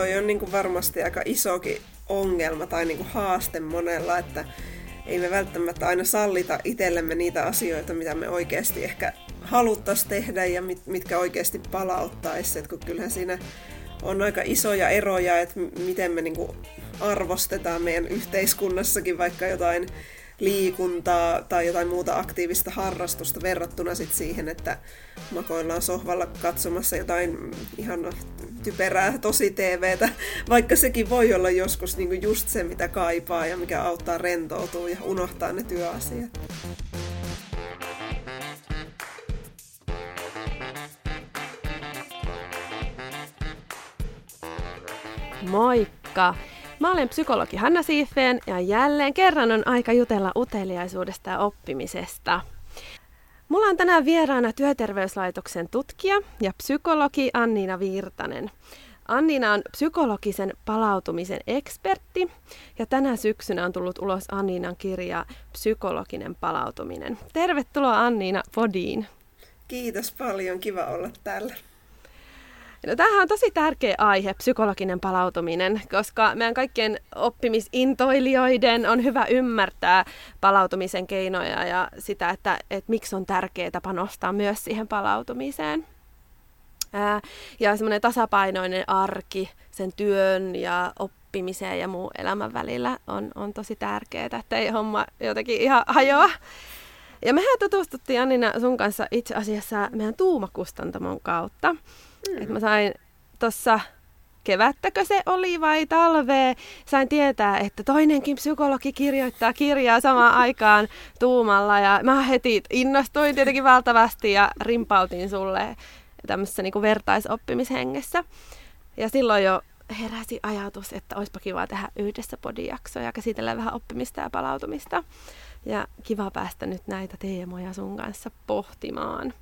toi on niin kuin varmasti aika isokin ongelma tai niin kuin haaste monella, että ei me välttämättä aina sallita itsellemme niitä asioita, mitä me oikeasti ehkä haluttaisiin tehdä ja mit, mitkä oikeasti palauttaisi. Et kun kyllähän siinä on aika isoja eroja, että miten me niinku arvostetaan meidän yhteiskunnassakin vaikka jotain liikuntaa tai jotain muuta aktiivista harrastusta verrattuna sit siihen, että makoillaan sohvalla katsomassa jotain ihan typerää tosi TVtä, vaikka sekin voi olla joskus niinku just se, mitä kaipaa ja mikä auttaa rentoutua ja unohtaa ne työasiat. Moikka! Mä olen psykologi Hanna Siifeen ja jälleen kerran on aika jutella uteliaisuudesta ja oppimisesta. Mulla on tänään vieraana Työterveyslaitoksen tutkija ja psykologi Anniina Virtanen. Anniina on psykologisen palautumisen ekspertti ja tänä syksynä on tullut ulos Anniinan kirja Psykologinen palautuminen. Tervetuloa Anniina Podiin. Kiitos paljon, kiva olla täällä. No, tämähän on tosi tärkeä aihe, psykologinen palautuminen, koska meidän kaikkien oppimisintoilijoiden on hyvä ymmärtää palautumisen keinoja ja sitä, että, että miksi on tärkeää panostaa myös siihen palautumiseen. Ja semmoinen tasapainoinen arki sen työn ja oppimiseen ja muun elämän välillä on, on tosi tärkeää, että ei homma jotenkin ihan hajoa. Ja mehän tutustuttiin Annina sun kanssa itse asiassa meidän Tuumakustantamon kautta. Mm. Et mä sain tuossa kevättäkö se oli vai talvea, sain tietää, että toinenkin psykologi kirjoittaa kirjaa samaan aikaan tuumalla ja mä heti innostuin tietenkin valtavasti ja rimpautin sulle tämmöisessä niin vertaisoppimishengessä. Ja silloin jo heräsi ajatus, että olisipa kiva tehdä yhdessä podijaksoja ja käsitellä vähän oppimista ja palautumista. Ja kiva päästä nyt näitä teemoja sun kanssa pohtimaan.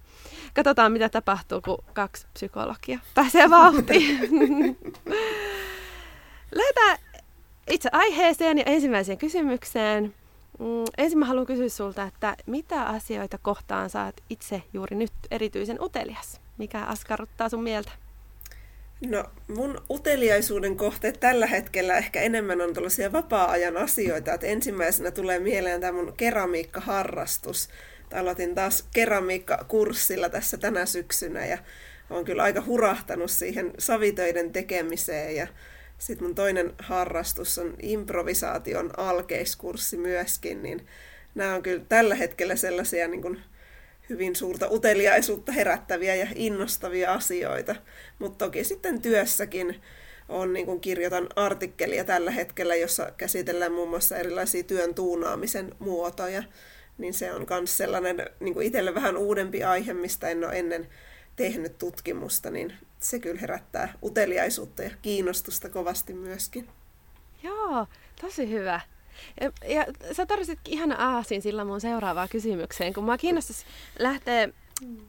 Katsotaan, mitä tapahtuu, kun kaksi psykologia pääsee vauhtiin. Lähdetään itse aiheeseen ja ensimmäiseen kysymykseen. Mm, ensin mä haluan kysyä sulta, että mitä asioita kohtaan saat itse juuri nyt erityisen utelias? Mikä askarruttaa sun mieltä? No mun uteliaisuuden kohteet tällä hetkellä ehkä enemmän on tällaisia vapaa-ajan asioita. Että ensimmäisenä tulee mieleen tämä mun keramiikkaharrastus. Aloitin taas keramiikkakurssilla tässä tänä syksynä ja olen kyllä aika hurahtanut siihen savitöiden tekemiseen ja sitten mun toinen harrastus on improvisaation alkeiskurssi myöskin, niin nämä on kyllä tällä hetkellä sellaisia niin kuin hyvin suurta uteliaisuutta herättäviä ja innostavia asioita. Mutta toki sitten työssäkin on, niin kuin kirjoitan artikkelia tällä hetkellä, jossa käsitellään muun muassa erilaisia työn tuunaamisen muotoja. Niin se on myös sellainen niin kuin itselle vähän uudempi aihe, mistä en ole ennen tehnyt tutkimusta, niin se kyllä herättää uteliaisuutta ja kiinnostusta kovasti myöskin. Joo, tosi hyvä. Ja, ja sä tarvitsitkin ihan aasin sillä mun seuraavaan kysymykseen, kun mä kiinnostaisi lähteä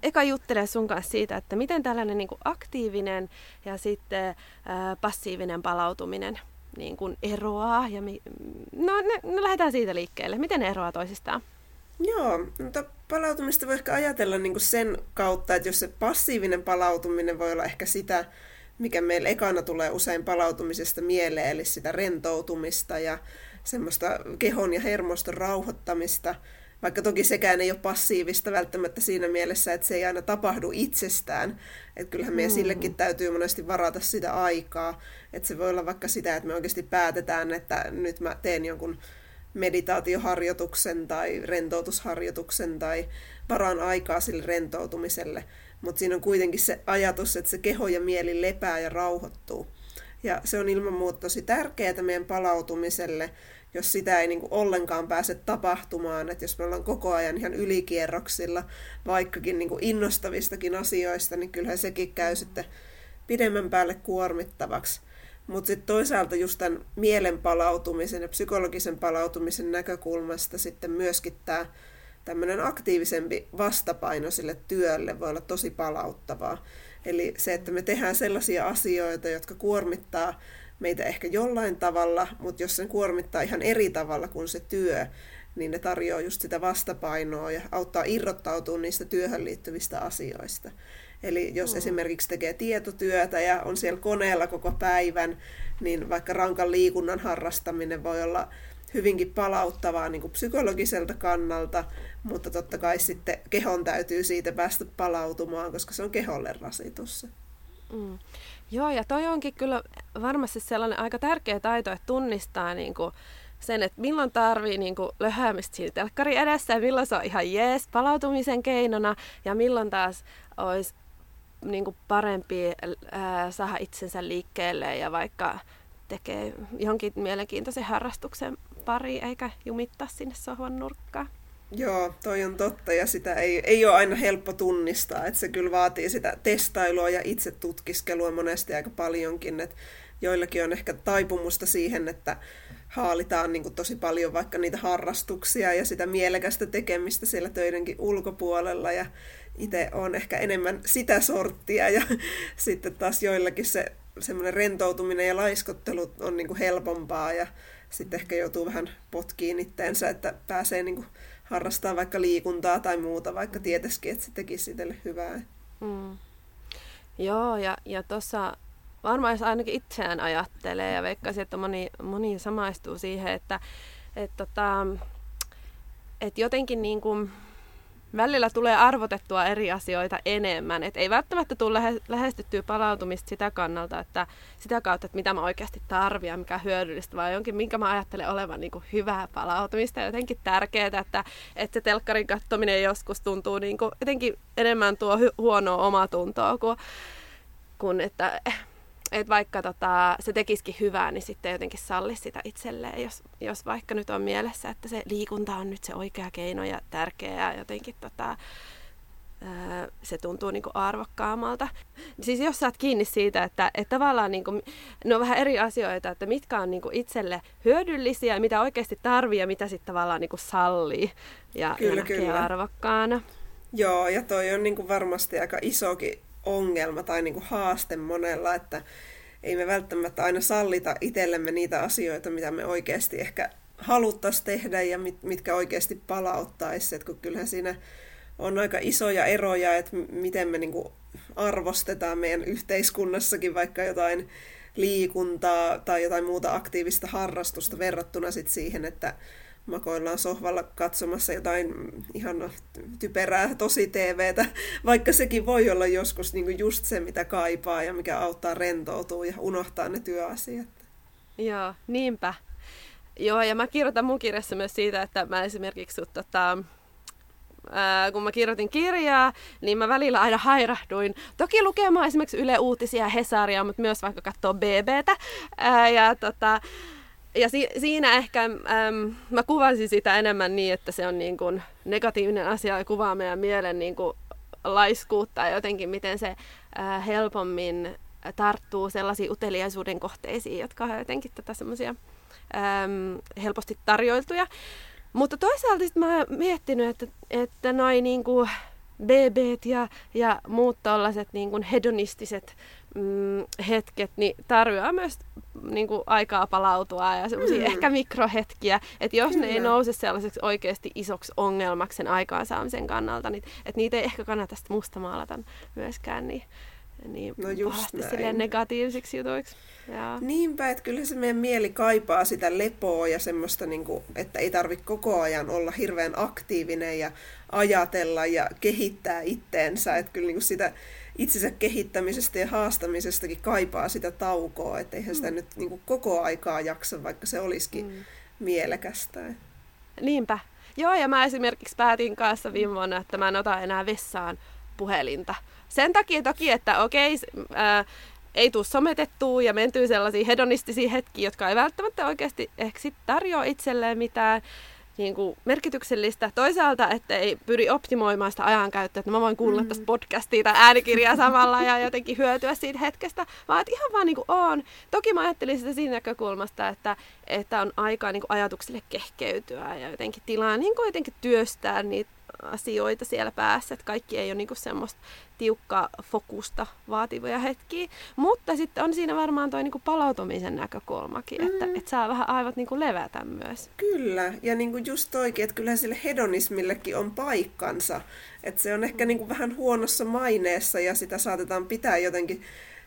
eka juttelemaan sun kanssa siitä, että miten tällainen niin kuin aktiivinen ja sitten ää, passiivinen palautuminen niin kuin eroaa. Ja mi- no, ne, no lähdetään siitä liikkeelle. Miten ne eroaa toisistaan? Joo, mutta palautumista voi ehkä ajatella niin kuin sen kautta, että jos se passiivinen palautuminen voi olla ehkä sitä, mikä meillä ekana tulee usein palautumisesta mieleen, eli sitä rentoutumista ja semmoista kehon ja hermoston rauhoittamista, vaikka toki sekään ei ole passiivista välttämättä siinä mielessä, että se ei aina tapahdu itsestään. Että kyllähän meidän mm. sillekin täytyy monesti varata sitä aikaa. Että se voi olla vaikka sitä, että me oikeasti päätetään, että nyt mä teen jonkun meditaatioharjoituksen tai rentoutusharjoituksen tai varaan aikaa sille rentoutumiselle. Mutta siinä on kuitenkin se ajatus, että se keho ja mieli lepää ja rauhoittuu. Ja se on ilman muuta tosi tärkeää meidän palautumiselle, jos sitä ei niin kuin ollenkaan pääse tapahtumaan, että jos me ollaan koko ajan ihan ylikierroksilla, vaikkakin niin kuin innostavistakin asioista, niin kyllähän sekin käy sitten pidemmän päälle kuormittavaksi. Mutta sitten toisaalta just tämän mielen palautumisen ja psykologisen palautumisen näkökulmasta sitten myöskin tämä tämmöinen aktiivisempi vastapaino sille työlle voi olla tosi palauttavaa. Eli se, että me tehdään sellaisia asioita, jotka kuormittaa meitä ehkä jollain tavalla, mutta jos sen kuormittaa ihan eri tavalla kuin se työ, niin ne tarjoaa just sitä vastapainoa ja auttaa irrottautumaan niistä työhön liittyvistä asioista. Eli jos mm. esimerkiksi tekee tietotyötä ja on siellä koneella koko päivän, niin vaikka rankan liikunnan harrastaminen voi olla hyvinkin palauttavaa niin kuin psykologiselta kannalta, mutta totta kai sitten kehon täytyy siitä päästä palautumaan, koska se on keholle rasitus. Mm. Joo, ja toi onkin kyllä varmasti sellainen aika tärkeä taito, että tunnistaa niin kuin sen, että milloin tarvii niin kuin löhäämistä siinä telkkari edessä ja milloin se on ihan jees palautumisen keinona ja milloin taas olisi niin kuin parempi ää, saada itsensä liikkeelle ja vaikka tekee johonkin mielenkiintoisen harrastuksen pari eikä jumittaa sinne sohvan nurkkaan. Joo, toi on totta ja sitä ei, ei ole aina helppo tunnistaa, että se kyllä vaatii sitä testailua ja itse tutkiskelua monesti aika paljonkin, että joillakin on ehkä taipumusta siihen, että haalitaan niin tosi paljon vaikka niitä harrastuksia ja sitä mielekästä tekemistä siellä töidenkin ulkopuolella ja itse on ehkä enemmän sitä sorttia ja sitten taas joillakin se semmoinen rentoutuminen ja laiskottelu on niin kuin helpompaa ja sitten ehkä joutuu vähän potkiin itteensä, että pääsee niin kuin harrastaa vaikka liikuntaa tai muuta, vaikka tietäisikin, että se tekisi itselle hyvää. Mm. Joo, ja, ja tuossa varmaan jos ainakin itseään ajattelee ja veikkaisin, että moni, moni samaistuu siihen, että et tota, et jotenkin niin kuin, välillä tulee arvotettua eri asioita enemmän. Et ei välttämättä tule lähestyttyä palautumista sitä kannalta, että sitä kautta, että mitä mä oikeasti tarvitsen, mikä on hyödyllistä, vai jonkin, minkä mä ajattelen olevan niin kuin hyvää palautumista. Jotenkin tärkeää, että, että se telkkarin katsominen joskus tuntuu niin kuin, jotenkin enemmän tuo hy- huonoa omatuntoa kuin, kuin että että vaikka tota, se tekisikin hyvää, niin sitten jotenkin salli sitä itselleen, jos, jos vaikka nyt on mielessä, että se liikunta on nyt se oikea keino ja tärkeä ja jotenkin tota, se tuntuu niin arvokkaammalta. Siis jos saat kiinni siitä, että, että tavallaan niin kuin, ne on vähän eri asioita, että mitkä on niin kuin itselle hyödyllisiä ja mitä oikeasti tarvii ja mitä sitten tavallaan niin kuin sallii ja, kyllä, ja kyllä. arvokkaana. Joo, ja toi on niin kuin varmasti aika isokin ongelma tai niin kuin haaste monella, että ei me välttämättä aina sallita itsellemme niitä asioita, mitä me oikeasti ehkä haluttaisiin tehdä ja mit, mitkä oikeasti palauttaisi. Et kun kyllähän siinä on aika isoja eroja, että miten me niin kuin arvostetaan meidän yhteiskunnassakin vaikka jotain liikuntaa tai jotain muuta aktiivista harrastusta verrattuna sit siihen, että makoillaan sohvalla katsomassa jotain ihan typerää tosi TVtä, vaikka sekin voi olla joskus niin just se, mitä kaipaa ja mikä auttaa rentoutua ja unohtaa ne työasiat. Joo, niinpä. Joo, ja mä kirjoitan mun kirjassa myös siitä, että mä esimerkiksi tota, kun mä kirjoitin kirjaa, niin mä välillä aina hairahduin. Toki lukemaan esimerkiksi Yle Uutisia ja Hesaria, mutta myös vaikka katsoa BBtä. Ää, ja tota, ja si- siinä ehkä äm, mä kuvasin sitä enemmän niin, että se on niin kuin negatiivinen asia ja kuvaa meidän mielen niin kuin laiskuutta ja jotenkin miten se äh, helpommin tarttuu sellaisiin uteliaisuuden kohteisiin, jotka on jotenkin tätä semmoisia helposti tarjoiltuja. Mutta toisaalta sit mä oon miettinyt, että, että noin niinku BB ja, ja muut tällaiset niinku hedonistiset mm, hetket niin tarjoaa myös niin kuin, aikaa palautua ja semmoisia mm. ehkä mikrohetkiä, että jos Kyllä. ne ei nouse sellaiseksi oikeasti isoksi ongelmaksi sen aikaansaamisen kannalta, niin että niitä ei ehkä kannata sitten mustamaalata myöskään niin, niin no just silleen negatiivisiksi jutuiksi. Ja. Niinpä, että kyllä se meidän mieli kaipaa sitä lepoa ja semmoista, niin kuin, että ei tarvitse koko ajan olla hirveän aktiivinen ja ajatella ja kehittää itteensä, että kyllä niin kuin sitä itsensä kehittämisestä ja haastamisestakin kaipaa sitä taukoa, että eihän sitä mm. nyt niin kuin koko aikaa jaksa, vaikka se olisikin mm. mielekästä. Niinpä. Joo, ja mä esimerkiksi päätin kanssa viime vuonna, että mä en ota enää vessaan puhelinta. Sen takia toki, että okei, ää, ei tule sometettua ja mentyy sellaisiin hedonistisiin hetkiä, jotka ei välttämättä oikeasti ehkä sit tarjoa itselleen mitään niin kuin merkityksellistä. Toisaalta, että ei pyri optimoimaan sitä ajankäyttöä, että mä voin kuulla mm. tästä podcastia tai äänikirjaa samalla ja jotenkin hyötyä siitä hetkestä, vaan että ihan vaan niin kuin on. Toki mä ajattelin sitä siinä näkökulmasta, että, että on aikaa niin kuin ajatuksille kehkeytyä ja jotenkin tilaa niin kuin jotenkin työstää niitä asioita siellä päässä, että kaikki ei ole niinku semmoista tiukkaa fokusta vaativia hetkiä. Mutta sitten on siinä varmaan tuo niinku palautumisen näkökulmakin, mm. että, että saa vähän aivot niinku levätä myös. Kyllä, ja niinku just toikin, että kyllä sille hedonismillekin on paikkansa. Että se on ehkä niinku vähän huonossa maineessa ja sitä saatetaan pitää jotenkin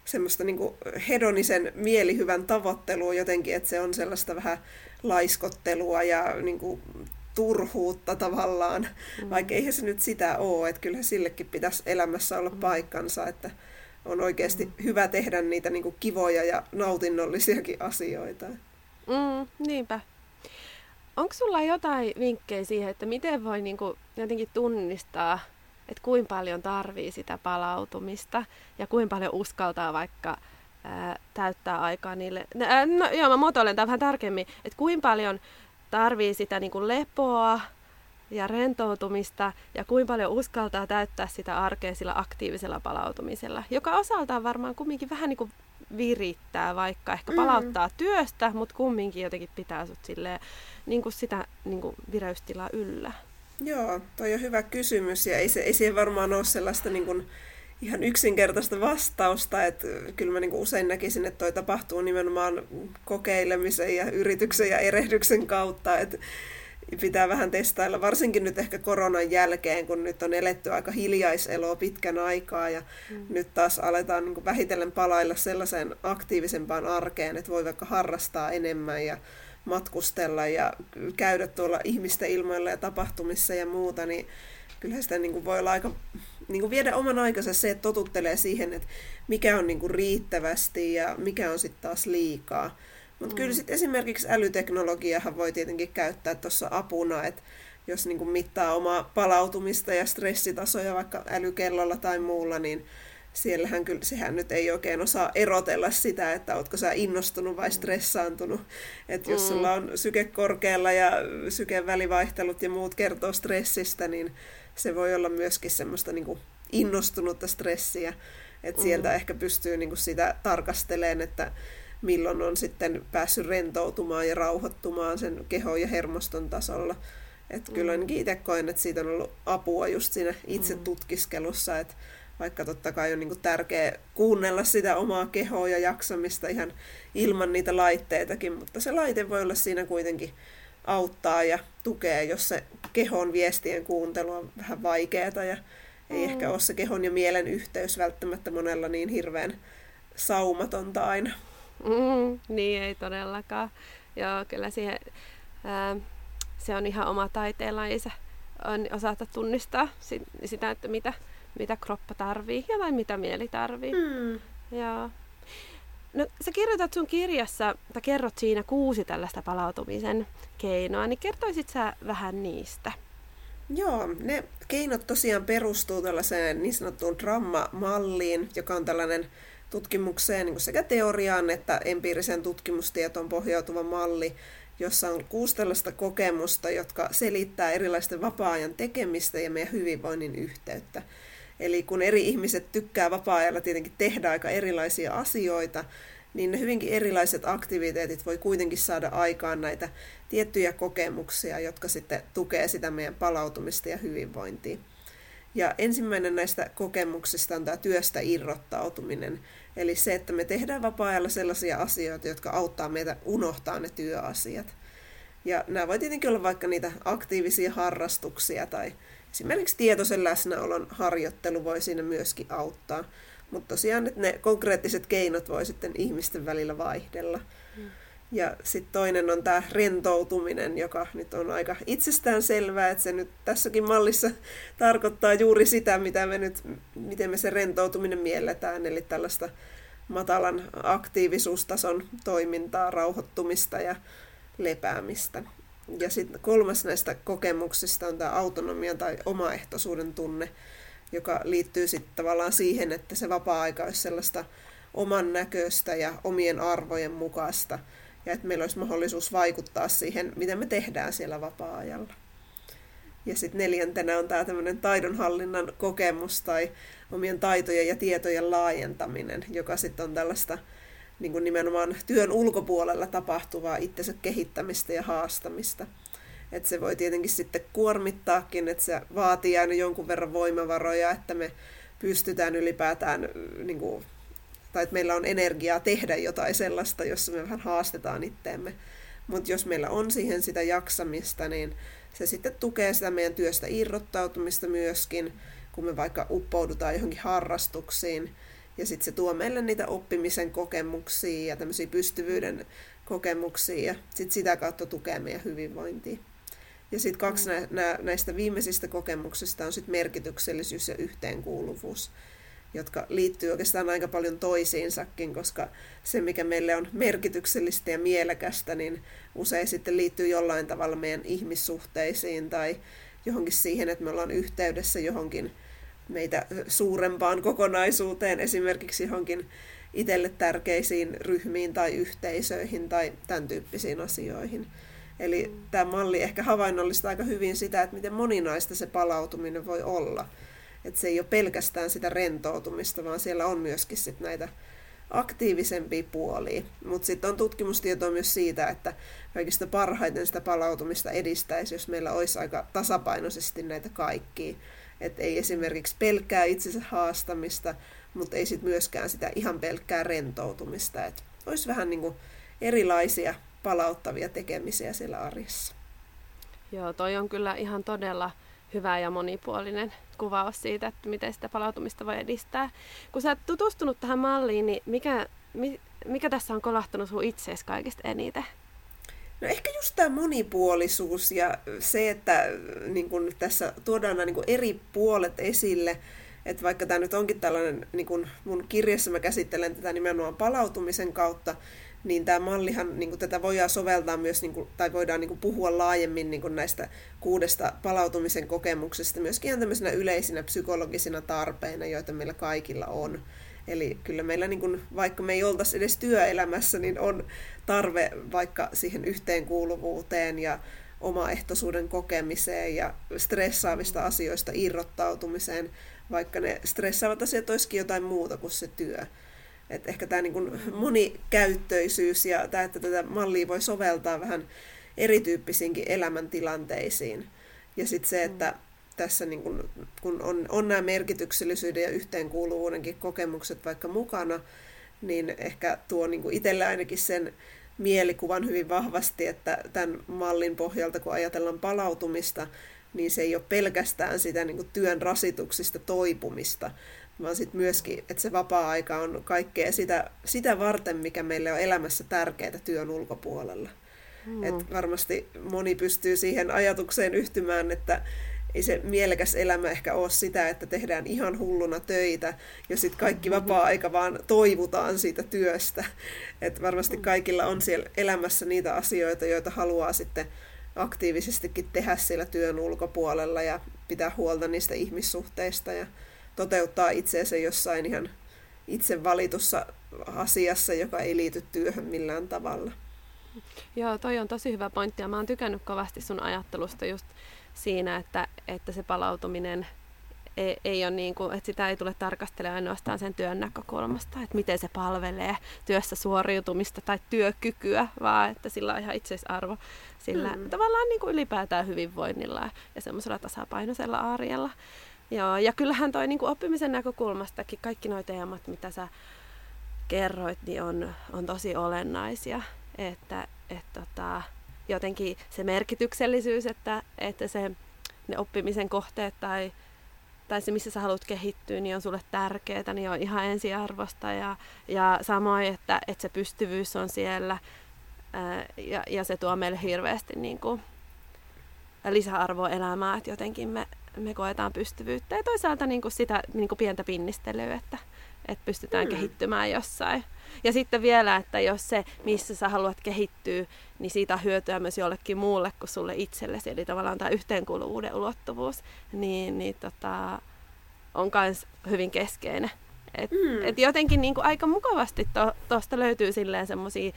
semmoista niinku hedonisen mielihyvän tavoittelua jotenkin, että se on sellaista vähän laiskottelua ja niinku turhuutta tavallaan, mm. vaikka eihän se nyt sitä ole, että kyllähän sillekin pitäisi elämässä olla mm. paikkansa, että on oikeasti mm. hyvä tehdä niitä niin kuin kivoja ja nautinnollisiakin asioita. Mm, niinpä. Onko sulla jotain vinkkejä siihen, että miten voi niin kuin jotenkin tunnistaa, että kuinka paljon tarvii sitä palautumista ja kuinka paljon uskaltaa vaikka ää, täyttää aikaa niille. No, joo, mä muotoilen tämän vähän tarkemmin, että kuinka paljon tarvii sitä niin kuin lepoa ja rentoutumista ja kuinka paljon uskaltaa täyttää sitä arkea sillä aktiivisella palautumisella, joka osaltaan varmaan kumminkin vähän niin kuin virittää, vaikka ehkä mm. palauttaa mm. työstä, mutta kumminkin jotenkin pitää sut silleen, niin kuin sitä niin kuin vireystilaa yllä. Joo, toi on hyvä kysymys ja ei, se, ei siihen varmaan ole sellaista niin kuin ihan yksinkertaista vastausta, että kyllä mä niin usein näkisin, että toi tapahtuu nimenomaan kokeilemisen ja yrityksen ja erehdyksen kautta, että pitää vähän testailla, varsinkin nyt ehkä koronan jälkeen, kun nyt on eletty aika hiljaiseloa pitkän aikaa ja mm. nyt taas aletaan niin vähitellen palailla sellaiseen aktiivisempaan arkeen, että voi vaikka harrastaa enemmän ja matkustella ja käydä tuolla ihmisten ilmoilla ja tapahtumissa ja muuta, niin kyllähän sitä niin kuin voi olla aika niin kuin viedä oman aikansa se, että totuttelee siihen, että mikä on niin kuin riittävästi ja mikä on sitten taas liikaa. Mutta mm. kyllä sitten esimerkiksi älyteknologiahan voi tietenkin käyttää tuossa apuna, että jos niin kuin mittaa omaa palautumista ja stressitasoja vaikka älykellolla tai muulla, niin siellähän kyllä, sehän nyt ei oikein osaa erotella sitä, että ootko sä innostunut vai mm. stressaantunut. Että jos mm. sulla on syke korkealla ja sykevälivaihtelut ja muut kertoo stressistä, niin se voi olla myöskin semmoista niin kuin innostunutta stressiä, että mm. sieltä ehkä pystyy niin kuin sitä tarkastelemaan, että milloin on sitten päässyt rentoutumaan ja rauhoittumaan sen kehon ja hermoston tasolla. Että mm. kyllä ainakin itse koen, että siitä on ollut apua just siinä itse mm. tutkiskelussa, että vaikka totta kai on niin tärkeää kuunnella sitä omaa kehoa ja jaksamista ihan ilman niitä laitteitakin, mutta se laite voi olla siinä kuitenkin auttaa ja tukee, jos se kehon viestien kuuntelu on vähän vaikeaa ja ei mm. ehkä ole se kehon ja mielen yhteys välttämättä monella niin hirveän saumatonta aina. Mm, niin ei todellakaan. Joo, kyllä siihen, ää, se on ihan oma taiteenlajinsa on osata tunnistaa sitä, että mitä, mitä kroppa tarvii ja tai mitä mieli tarvii. Mm. Joo. No, sä kirjoitat sun kirjassa, tai kerrot siinä kuusi tällaista palautumisen keinoa, niin kertoisit sä vähän niistä? Joo, ne keinot tosiaan perustuu tällaiseen niin sanottuun Dramma-malliin, joka on tällainen tutkimukseen niin sekä teoriaan että empiirisen tutkimustietoon pohjautuva malli, jossa on kuusi tällaista kokemusta, jotka selittää erilaisten vapaa-ajan tekemistä ja meidän hyvinvoinnin yhteyttä. Eli kun eri ihmiset tykkää vapaa-ajalla tietenkin tehdä aika erilaisia asioita, niin ne hyvinkin erilaiset aktiviteetit voi kuitenkin saada aikaan näitä tiettyjä kokemuksia, jotka sitten tukee sitä meidän palautumista ja hyvinvointia. Ja ensimmäinen näistä kokemuksista on tämä työstä irrottautuminen. Eli se, että me tehdään vapaa-ajalla sellaisia asioita, jotka auttaa meitä unohtaa ne työasiat. Ja nämä voi tietenkin olla vaikka niitä aktiivisia harrastuksia tai esimerkiksi tietoisen läsnäolon harjoittelu voi siinä myöskin auttaa. Mutta tosiaan että ne konkreettiset keinot voi sitten ihmisten välillä vaihdella. Mm. Ja sitten toinen on tämä rentoutuminen, joka nyt on aika itsestään selvää, että se nyt tässäkin mallissa tarkoittaa juuri sitä, mitä me nyt, miten me se rentoutuminen mielletään, eli tällaista matalan aktiivisuustason toimintaa, rauhoittumista ja lepäämistä. Ja sitten kolmas näistä kokemuksista on tämä autonomian tai omaehtoisuuden tunne, joka liittyy sitten tavallaan siihen, että se vapaa-aika olisi sellaista oman näköistä ja omien arvojen mukaista, ja että meillä olisi mahdollisuus vaikuttaa siihen, mitä me tehdään siellä vapaa-ajalla. Ja sitten neljäntenä on tämä tämmöinen taidonhallinnan kokemus tai omien taitojen ja tietojen laajentaminen, joka sitten on tällaista niin kuin nimenomaan työn ulkopuolella tapahtuvaa itsensä kehittämistä ja haastamista. Että se voi tietenkin sitten kuormittaakin, että se vaatii aina jonkun verran voimavaroja, että me pystytään ylipäätään, niin kuin, tai että meillä on energiaa tehdä jotain sellaista, jossa me vähän haastetaan itteemme. Mutta jos meillä on siihen sitä jaksamista, niin se sitten tukee sitä meidän työstä irrottautumista myöskin, kun me vaikka uppoudutaan johonkin harrastuksiin. Ja sitten se tuo meille niitä oppimisen kokemuksia ja tämmöisiä pystyvyyden kokemuksia ja sitten sitä kautta tukee meidän hyvinvointia. Ja sitten kaksi mm. nä, näistä viimeisistä kokemuksista on sitten merkityksellisyys ja yhteenkuuluvuus, jotka liittyy oikeastaan aika paljon toisiinsakin, koska se, mikä meille on merkityksellistä ja mielekästä, niin usein sitten liittyy jollain tavalla meidän ihmissuhteisiin tai johonkin siihen, että me ollaan yhteydessä johonkin meitä suurempaan kokonaisuuteen, esimerkiksi johonkin itselle tärkeisiin ryhmiin tai yhteisöihin tai tämän tyyppisiin asioihin. Eli mm. tämä malli ehkä havainnollistaa aika hyvin sitä, että miten moninaista se palautuminen voi olla. Että se ei ole pelkästään sitä rentoutumista, vaan siellä on myöskin sit näitä aktiivisempia puolia. Mutta sitten on tutkimustietoa myös siitä, että kaikista parhaiten sitä palautumista edistäisi, jos meillä olisi aika tasapainoisesti näitä kaikkia. Että ei esimerkiksi pelkkää itsensä haastamista, mutta ei sitten myöskään sitä ihan pelkkää rentoutumista. Että olisi vähän niin kuin erilaisia palauttavia tekemisiä siellä arjessa. Joo, toi on kyllä ihan todella hyvä ja monipuolinen kuvaus siitä, että miten sitä palautumista voi edistää. Kun sä oot tutustunut tähän malliin, niin mikä, mikä tässä on kolahtunut sun itseesi kaikista eniten? No ehkä just tämä monipuolisuus ja se, että niin kun tässä tuodaan nämä niin eri puolet esille, että vaikka tämä nyt onkin tällainen, niin kun mun kirjassa mä käsittelen tätä nimenomaan palautumisen kautta, niin tämä mallihan, niin kuin tätä voidaan soveltaa myös, niin kuin, tai voidaan niin puhua laajemmin niin näistä kuudesta palautumisen kokemuksesta, myöskin ihan tämmöisenä yleisinä psykologisina tarpeina, joita meillä kaikilla on. Eli kyllä meillä, niin kuin, vaikka me ei oltaisi edes työelämässä, niin on tarve vaikka siihen yhteenkuuluvuuteen ja omaehtoisuuden kokemiseen ja stressaavista asioista irrottautumiseen, vaikka ne stressaavat asiat olisikin jotain muuta kuin se työ. Et ehkä tämä niin monikäyttöisyys ja tämä, että tätä mallia voi soveltaa vähän erityyppisiinkin elämäntilanteisiin. Ja sitten se, että tässä niin kun, kun on, on nämä merkityksellisyyden ja yhteenkuuluvuudenkin kokemukset vaikka mukana, niin ehkä tuo niin itselle ainakin sen mielikuvan hyvin vahvasti, että tämän mallin pohjalta, kun ajatellaan palautumista, niin se ei ole pelkästään sitä niin työn rasituksista toipumista, vaan sitten myöskin, että se vapaa-aika on kaikkea sitä, sitä varten, mikä meille on elämässä tärkeää työn ulkopuolella. Mm. Et varmasti moni pystyy siihen ajatukseen yhtymään, että ei se mielekäs elämä ehkä ole sitä, että tehdään ihan hulluna töitä ja sitten kaikki mm-hmm. vapaa-aika vaan toivutaan siitä työstä. Et varmasti mm. kaikilla on siellä elämässä niitä asioita, joita haluaa sitten aktiivisestikin tehdä siellä työn ulkopuolella ja pitää huolta niistä ihmissuhteista ja toteuttaa itseensä jossain ihan itse valitussa asiassa, joka ei liity työhön millään tavalla. Joo, toi on tosi hyvä pointti ja mä oon tykännyt kovasti sun ajattelusta just siinä, että, että se palautuminen ei, ei ole niin kuin, että sitä ei tule tarkastelemaan ainoastaan sen työn näkökulmasta, että miten se palvelee työssä suoriutumista tai työkykyä, vaan että sillä on ihan itseisarvo sillä mm. tavallaan niin kuin ylipäätään hyvinvoinnilla ja semmoisella tasapainoisella arjella. Joo, ja kyllähän toi niin kuin oppimisen näkökulmastakin kaikki nuo teemat, mitä sä kerroit, niin on, on tosi olennaisia. Että et tota, jotenkin se merkityksellisyys, että, että se, ne oppimisen kohteet tai, tai se, missä sä haluat kehittyä, niin on sulle tärkeää, niin on ihan ensiarvosta. Ja, ja samoin, että, että se pystyvyys on siellä ää, ja, ja se tuo meille hirveästi niin kuin, lisäarvoa elämään, että jotenkin me me koetaan pystyvyyttä ja toisaalta niin kuin sitä niin kuin pientä pinnistelyä, että, että pystytään mm. kehittymään jossain. Ja sitten vielä, että jos se, missä sä haluat kehittyä, niin siitä on hyötyä myös jollekin muulle kuin sulle itsellesi, eli tavallaan tämä yhteenkuuluvuuden ulottuvuus, niin, niin tota, on myös hyvin keskeinen. Et, mm. et jotenkin niin kuin aika mukavasti tuosta to, löytyy silleen semmoisia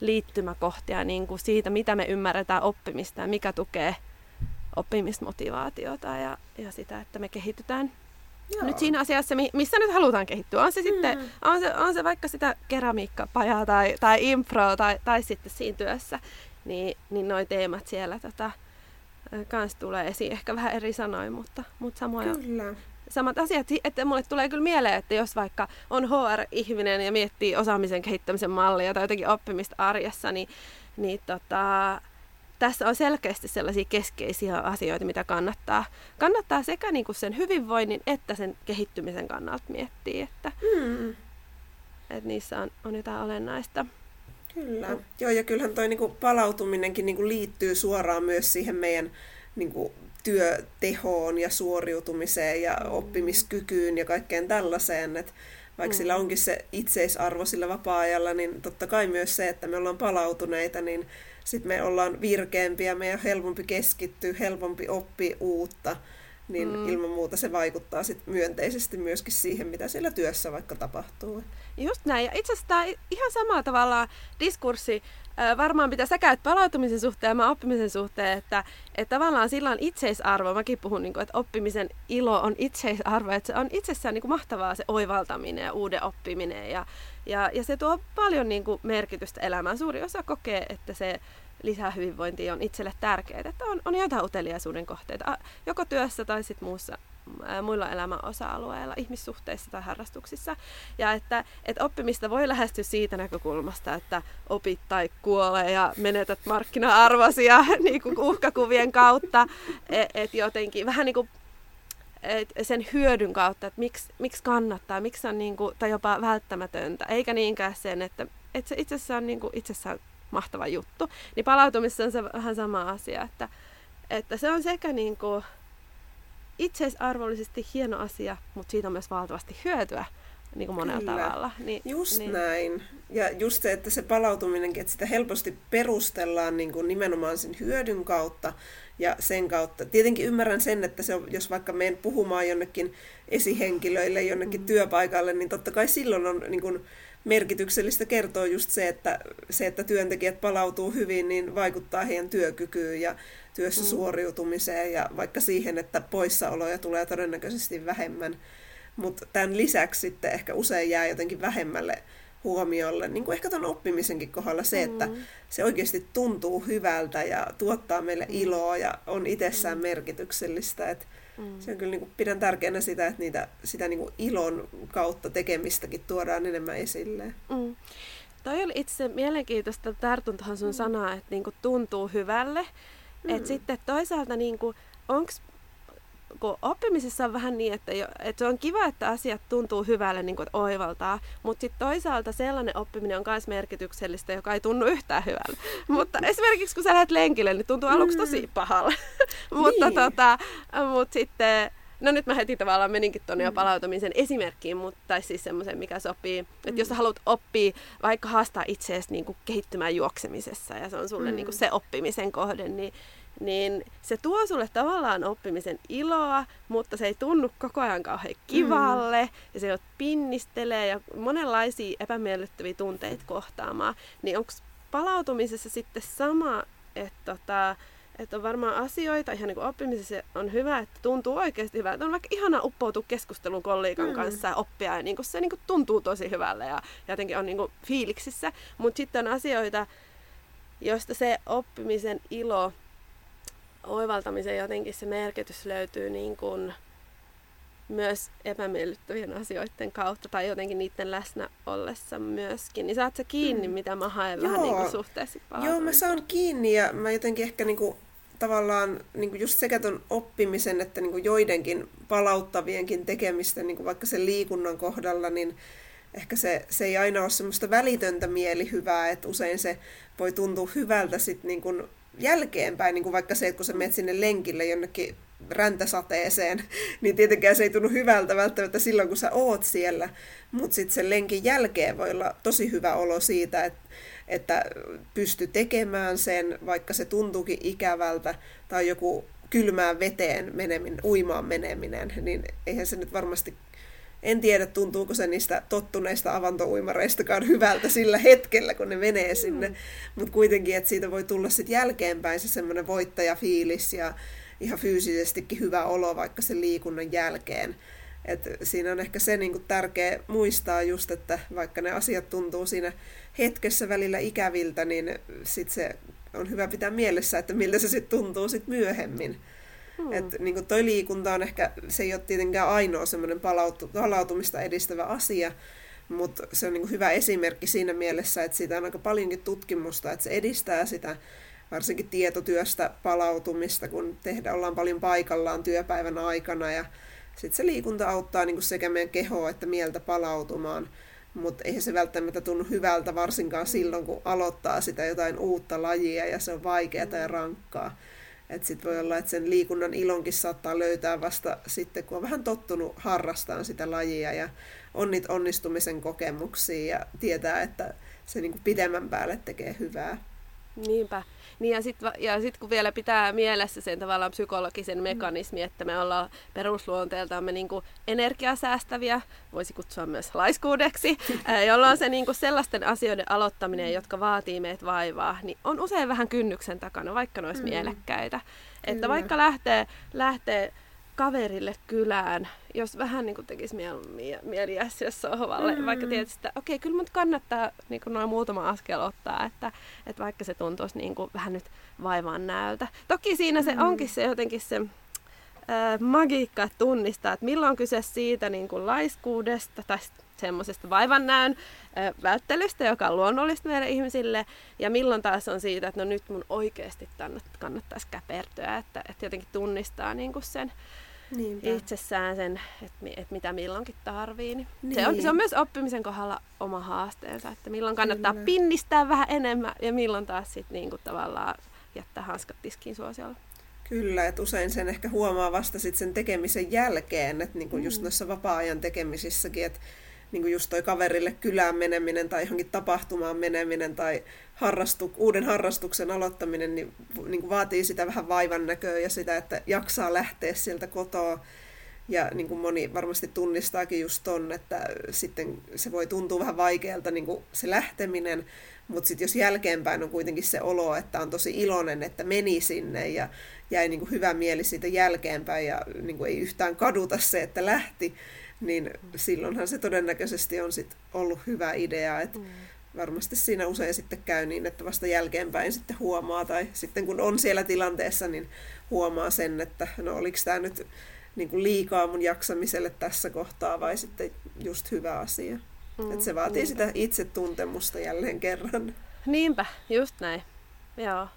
liittymäkohtia niin kuin siitä, mitä me ymmärretään oppimista ja mikä tukee oppimismotivaatiota ja, ja sitä, että me kehitytään Joo. nyt siinä asiassa, missä nyt halutaan kehittyä. On se mm. sitten, on se, on se vaikka sitä keramiikkapajaa tai, tai impro tai, tai sitten siinä työssä, niin, niin noi teemat siellä tota, kans tulee esiin ehkä vähän eri sanoin, mutta, mutta samoja, Kyllä. samat asiat. Että mulle tulee kyllä mieleen, että jos vaikka on HR-ihminen ja miettii osaamisen kehittämisen mallia tai jotenkin oppimista arjessa, niin, niin tota, tässä on selkeästi sellaisia keskeisiä asioita, mitä kannattaa, kannattaa sekä niin kuin sen hyvinvoinnin että sen kehittymisen kannalta miettiä, että, Mm. että niissä on, on jotain olennaista. Kyllä. Mm. Joo, ja kyllähän toi niinku palautuminenkin niinku liittyy suoraan myös siihen meidän niinku työtehoon ja suoriutumiseen ja oppimiskykyyn ja kaikkeen tällaiseen. Et vaikka mm. sillä onkin se itseisarvo sillä vapaa-ajalla, niin totta kai myös se, että me ollaan palautuneita, niin sitten me ollaan virkeämpiä, meidän on helpompi keskittyä, helpompi oppia uutta, niin mm. ilman muuta se vaikuttaa sit myönteisesti myöskin siihen, mitä siellä työssä vaikka tapahtuu. Just näin. Ja itse asiassa tämä ihan samalla tavalla diskurssi varmaan mitä sä käyt palautumisen suhteen ja mä oppimisen suhteen, että, että tavallaan sillä on itseisarvo. Mäkin puhun, niin kuin, että oppimisen ilo on itseisarvo, että se on itsessään niin kuin mahtavaa se oivaltaminen ja uuden oppiminen ja, ja, ja se tuo paljon niin kuin, merkitystä elämään. Suuri osa kokee, että se lisää hyvinvointia on itselle tärkeää, että on, on jotain uteliaisuuden kohteita, joko työssä tai sitten muussa muilla elämän osa-alueilla, ihmissuhteissa tai harrastuksissa. Ja että, että oppimista voi lähestyä siitä näkökulmasta, että opit tai kuolee ja menetät markkina-arvosia niin kuin uhkakuvien kautta. Että et jotenkin vähän niin kuin sen hyödyn kautta, että miksi, miksi kannattaa, miksi on niin kuin, tai jopa välttämätöntä, eikä niinkään sen, että, että se itsessään on niin kuin, itsessään mahtava juttu. Niin palautumisessa on se vähän sama asia, että, että se on sekä niin kuin, itseisarvollisesti hieno asia, mutta siitä on myös valtavasti hyötyä niin kuin monella Kyllä. tavalla. Niin, just niin. näin. Ja just se, että se palautuminenkin, että sitä helposti perustellaan niin kuin nimenomaan sen hyödyn kautta ja sen kautta. Tietenkin ymmärrän sen, että se on, jos vaikka menen puhumaan jonnekin esihenkilöille, jonnekin mm. työpaikalle, niin totta kai silloin on niin kuin, merkityksellistä kertoo just se, että, se, että työntekijät palautuu hyvin, niin vaikuttaa heidän työkykyyn ja työssä mm. suoriutumiseen ja vaikka siihen, että poissaoloja tulee todennäköisesti vähemmän. Mutta tämän lisäksi sitten ehkä usein jää jotenkin vähemmälle huomiolle, niin kuin ehkä tuon oppimisenkin kohdalla se, mm. että se oikeasti tuntuu hyvältä ja tuottaa meille mm. iloa ja on itsessään mm. merkityksellistä. Että mm. Se on kyllä niin kuin, pidän tärkeänä sitä, että niitä, sitä niin kuin ilon kautta tekemistäkin tuodaan enemmän esille. Mm. Toi oli itse mielenkiintoista, tartun tuohon sun mm. sanaa, että niin kuin tuntuu hyvälle. Mm. Et sitten toisaalta, niin onko kun oppimisessa on vähän niin, että, jo, että se on kiva, että asiat tuntuu hyvälle, niin kuin, että oivaltaa, mutta sitten toisaalta sellainen oppiminen on myös merkityksellistä, joka ei tunnu yhtään hyvälle. mutta esimerkiksi kun sä lähdet lenkille, niin tuntuu aluksi tosi mm. pahalle. mutta niin. tota, mut sitten No nyt mä heti tavallaan meninkin tuonne jo mm. palautumisen esimerkkiin, mutta tai siis semmoisen, mikä sopii. Mm. Että jos sä haluat oppia, vaikka haastaa itseäsi niin kehittymään juoksemisessa ja se on sulle mm. niin kuin se oppimisen kohde, niin niin se tuo sulle tavallaan oppimisen iloa, mutta se ei tunnu koko ajan kauhean kivalle, mm. ja se jo pinnistelee ja monenlaisia epämiellyttäviä tunteita kohtaamaan. Niin onko palautumisessa sitten sama, että tota, että on varmaan asioita, ihan niin kuin oppimisessa on hyvä, että tuntuu oikeasti hyvältä. On vaikka ihana uppoutua keskustelun kollegan mm. kanssa ja oppia, ja niin kuin se niin kuin tuntuu tosi hyvälle ja jotenkin on niin kuin fiiliksissä. Mutta sitten on asioita, joista se oppimisen ilo oivaltamisen jotenkin se merkitys löytyy niin kuin myös epämiellyttävien asioiden kautta tai jotenkin niiden läsnä ollessa myöskin. Niin saat sä kiinni, mm. mitä mä haen Joo. vähän niin kuin suhteessa Joo, mä saan kiinni ja mä jotenkin ehkä niin kuin, tavallaan niin kuin just sekä ton oppimisen että niin kuin joidenkin palauttavienkin tekemistä, niin kuin vaikka sen liikunnan kohdalla, niin ehkä se, se ei aina ole semmoista välitöntä mielihyvää, että usein se voi tuntua hyvältä sit niin kuin jälkeenpäin, niin kuin vaikka se, että kun sä menet sinne lenkille jonnekin räntäsateeseen, niin tietenkään se ei tunnu hyvältä välttämättä silloin, kun sä oot siellä, mutta sitten sen lenkin jälkeen voi olla tosi hyvä olo siitä, että, että pysty tekemään sen, vaikka se tuntuukin ikävältä, tai joku kylmään veteen meneminen, uimaan meneminen, niin eihän se nyt varmasti en tiedä, tuntuuko se niistä tottuneista avantouimareistakaan hyvältä sillä hetkellä, kun ne menee sinne. Mm. Mutta kuitenkin, että siitä voi tulla sitten jälkeenpäin se semmoinen voittajafiilis ja ihan fyysisestikin hyvä olo vaikka sen liikunnan jälkeen. Et siinä on ehkä se niinku tärkeä muistaa just, että vaikka ne asiat tuntuu siinä hetkessä välillä ikäviltä, niin sitten se on hyvä pitää mielessä, että miltä se sitten tuntuu sit myöhemmin. Hmm. Et, niin kuin toi liikunta on ehkä, se ei ole tietenkään ainoa semmoinen palautu, palautumista edistävä asia, mutta se on niin hyvä esimerkki siinä mielessä, että siitä on aika paljonkin tutkimusta, että se edistää sitä varsinkin tietotyöstä palautumista, kun tehdään, ollaan paljon paikallaan työpäivän aikana ja sitten se liikunta auttaa niin sekä meidän kehoa että mieltä palautumaan, mutta eihän se välttämättä tunnu hyvältä varsinkaan silloin, kun aloittaa sitä jotain uutta lajia ja se on vaikeaa ja rankkaa. Että sitten voi olla, että sen liikunnan ilonkin saattaa löytää vasta sitten, kun on vähän tottunut harrastamaan sitä lajia ja on niitä onnistumisen kokemuksia ja tietää, että se niin kuin pidemmän päälle tekee hyvää. Niinpä. Niin ja sitten ja sit kun vielä pitää mielessä sen tavallaan psykologisen mm. mekanismi, että me ollaan perusluonteeltamme niinku energiasäästäviä, voisi kutsua myös laiskuudeksi, jolloin se niinku sellaisten asioiden aloittaminen, jotka vaatii meitä vaivaa, niin on usein vähän kynnyksen takana, vaikka ne olisi mm. mielekkäitä. Kyllä. Että vaikka lähtee, lähtee kaverille kylään, jos vähän niin kuin tekisi mieli, mieli jässiä sohvalle, mm. vaikka tietysti, että okei, okay, kyllä mut kannattaa niin kuin noin muutama askel ottaa, että, että vaikka se tuntuisi niin kuin vähän nyt vaivaan näöltä. Toki siinä se mm. onkin se jotenkin se äh, magiikka, että tunnistaa, että milloin on kyse siitä niin kuin laiskuudesta tai semmoisesta vaivannäön välttelystä, joka on luonnollista meille ihmisille, ja milloin taas on siitä, että no nyt mun oikeasti kannattaisi käpertyä, että, että jotenkin tunnistaa niin kuin sen Niinpä. itsessään sen, että, että mitä milloinkin tarvii. Niin. niin. Se, on, se on myös oppimisen kohdalla oma haasteensa, että milloin kannattaa Kyllä. pinnistää vähän enemmän ja milloin taas sitten niin kuin tavallaan jättää hanskat tiskiin suosiolla. Kyllä, että usein sen ehkä huomaa vasta sit sen tekemisen jälkeen, että niin kuin mm. just noissa vapaa-ajan tekemisissäkin, että niin kuin just toi kaverille kylään meneminen tai johonkin tapahtumaan meneminen tai harrastu, uuden harrastuksen aloittaminen niin, niin kuin vaatii sitä vähän vaivan näköä ja sitä, että jaksaa lähteä sieltä kotoa. Ja niin kuin moni varmasti tunnistaakin just ton, että sitten se voi tuntua vähän vaikealta niin kuin se lähteminen, mutta sitten jos jälkeenpäin on kuitenkin se olo, että on tosi iloinen, että meni sinne ja jäi niin kuin hyvä mieli siitä jälkeenpäin ja niin kuin ei yhtään kaduta se, että lähti, niin silloinhan se todennäköisesti on sit ollut hyvä idea. Että mm. Varmasti siinä usein sitten käy niin, että vasta jälkeenpäin sitten huomaa, tai sitten kun on siellä tilanteessa, niin huomaa sen, että no oliko tämä nyt niin kuin liikaa mun jaksamiselle tässä kohtaa, vai sitten just hyvä asia. Mm, että se vaatii niinpä. sitä itsetuntemusta jälleen kerran. Niinpä, just näin. Joo.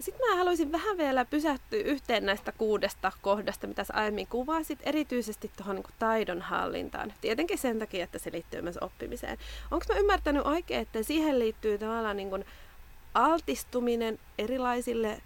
Sitten mä haluaisin vähän vielä pysähtyä yhteen näistä kuudesta kohdasta, mitä sä aiemmin kuvasit, erityisesti tuohon niin taidonhallintaan. Tietenkin sen takia, että se liittyy myös oppimiseen. Onko mä ymmärtänyt oikein, että siihen liittyy tavallaan niin kuin altistuminen erilaisille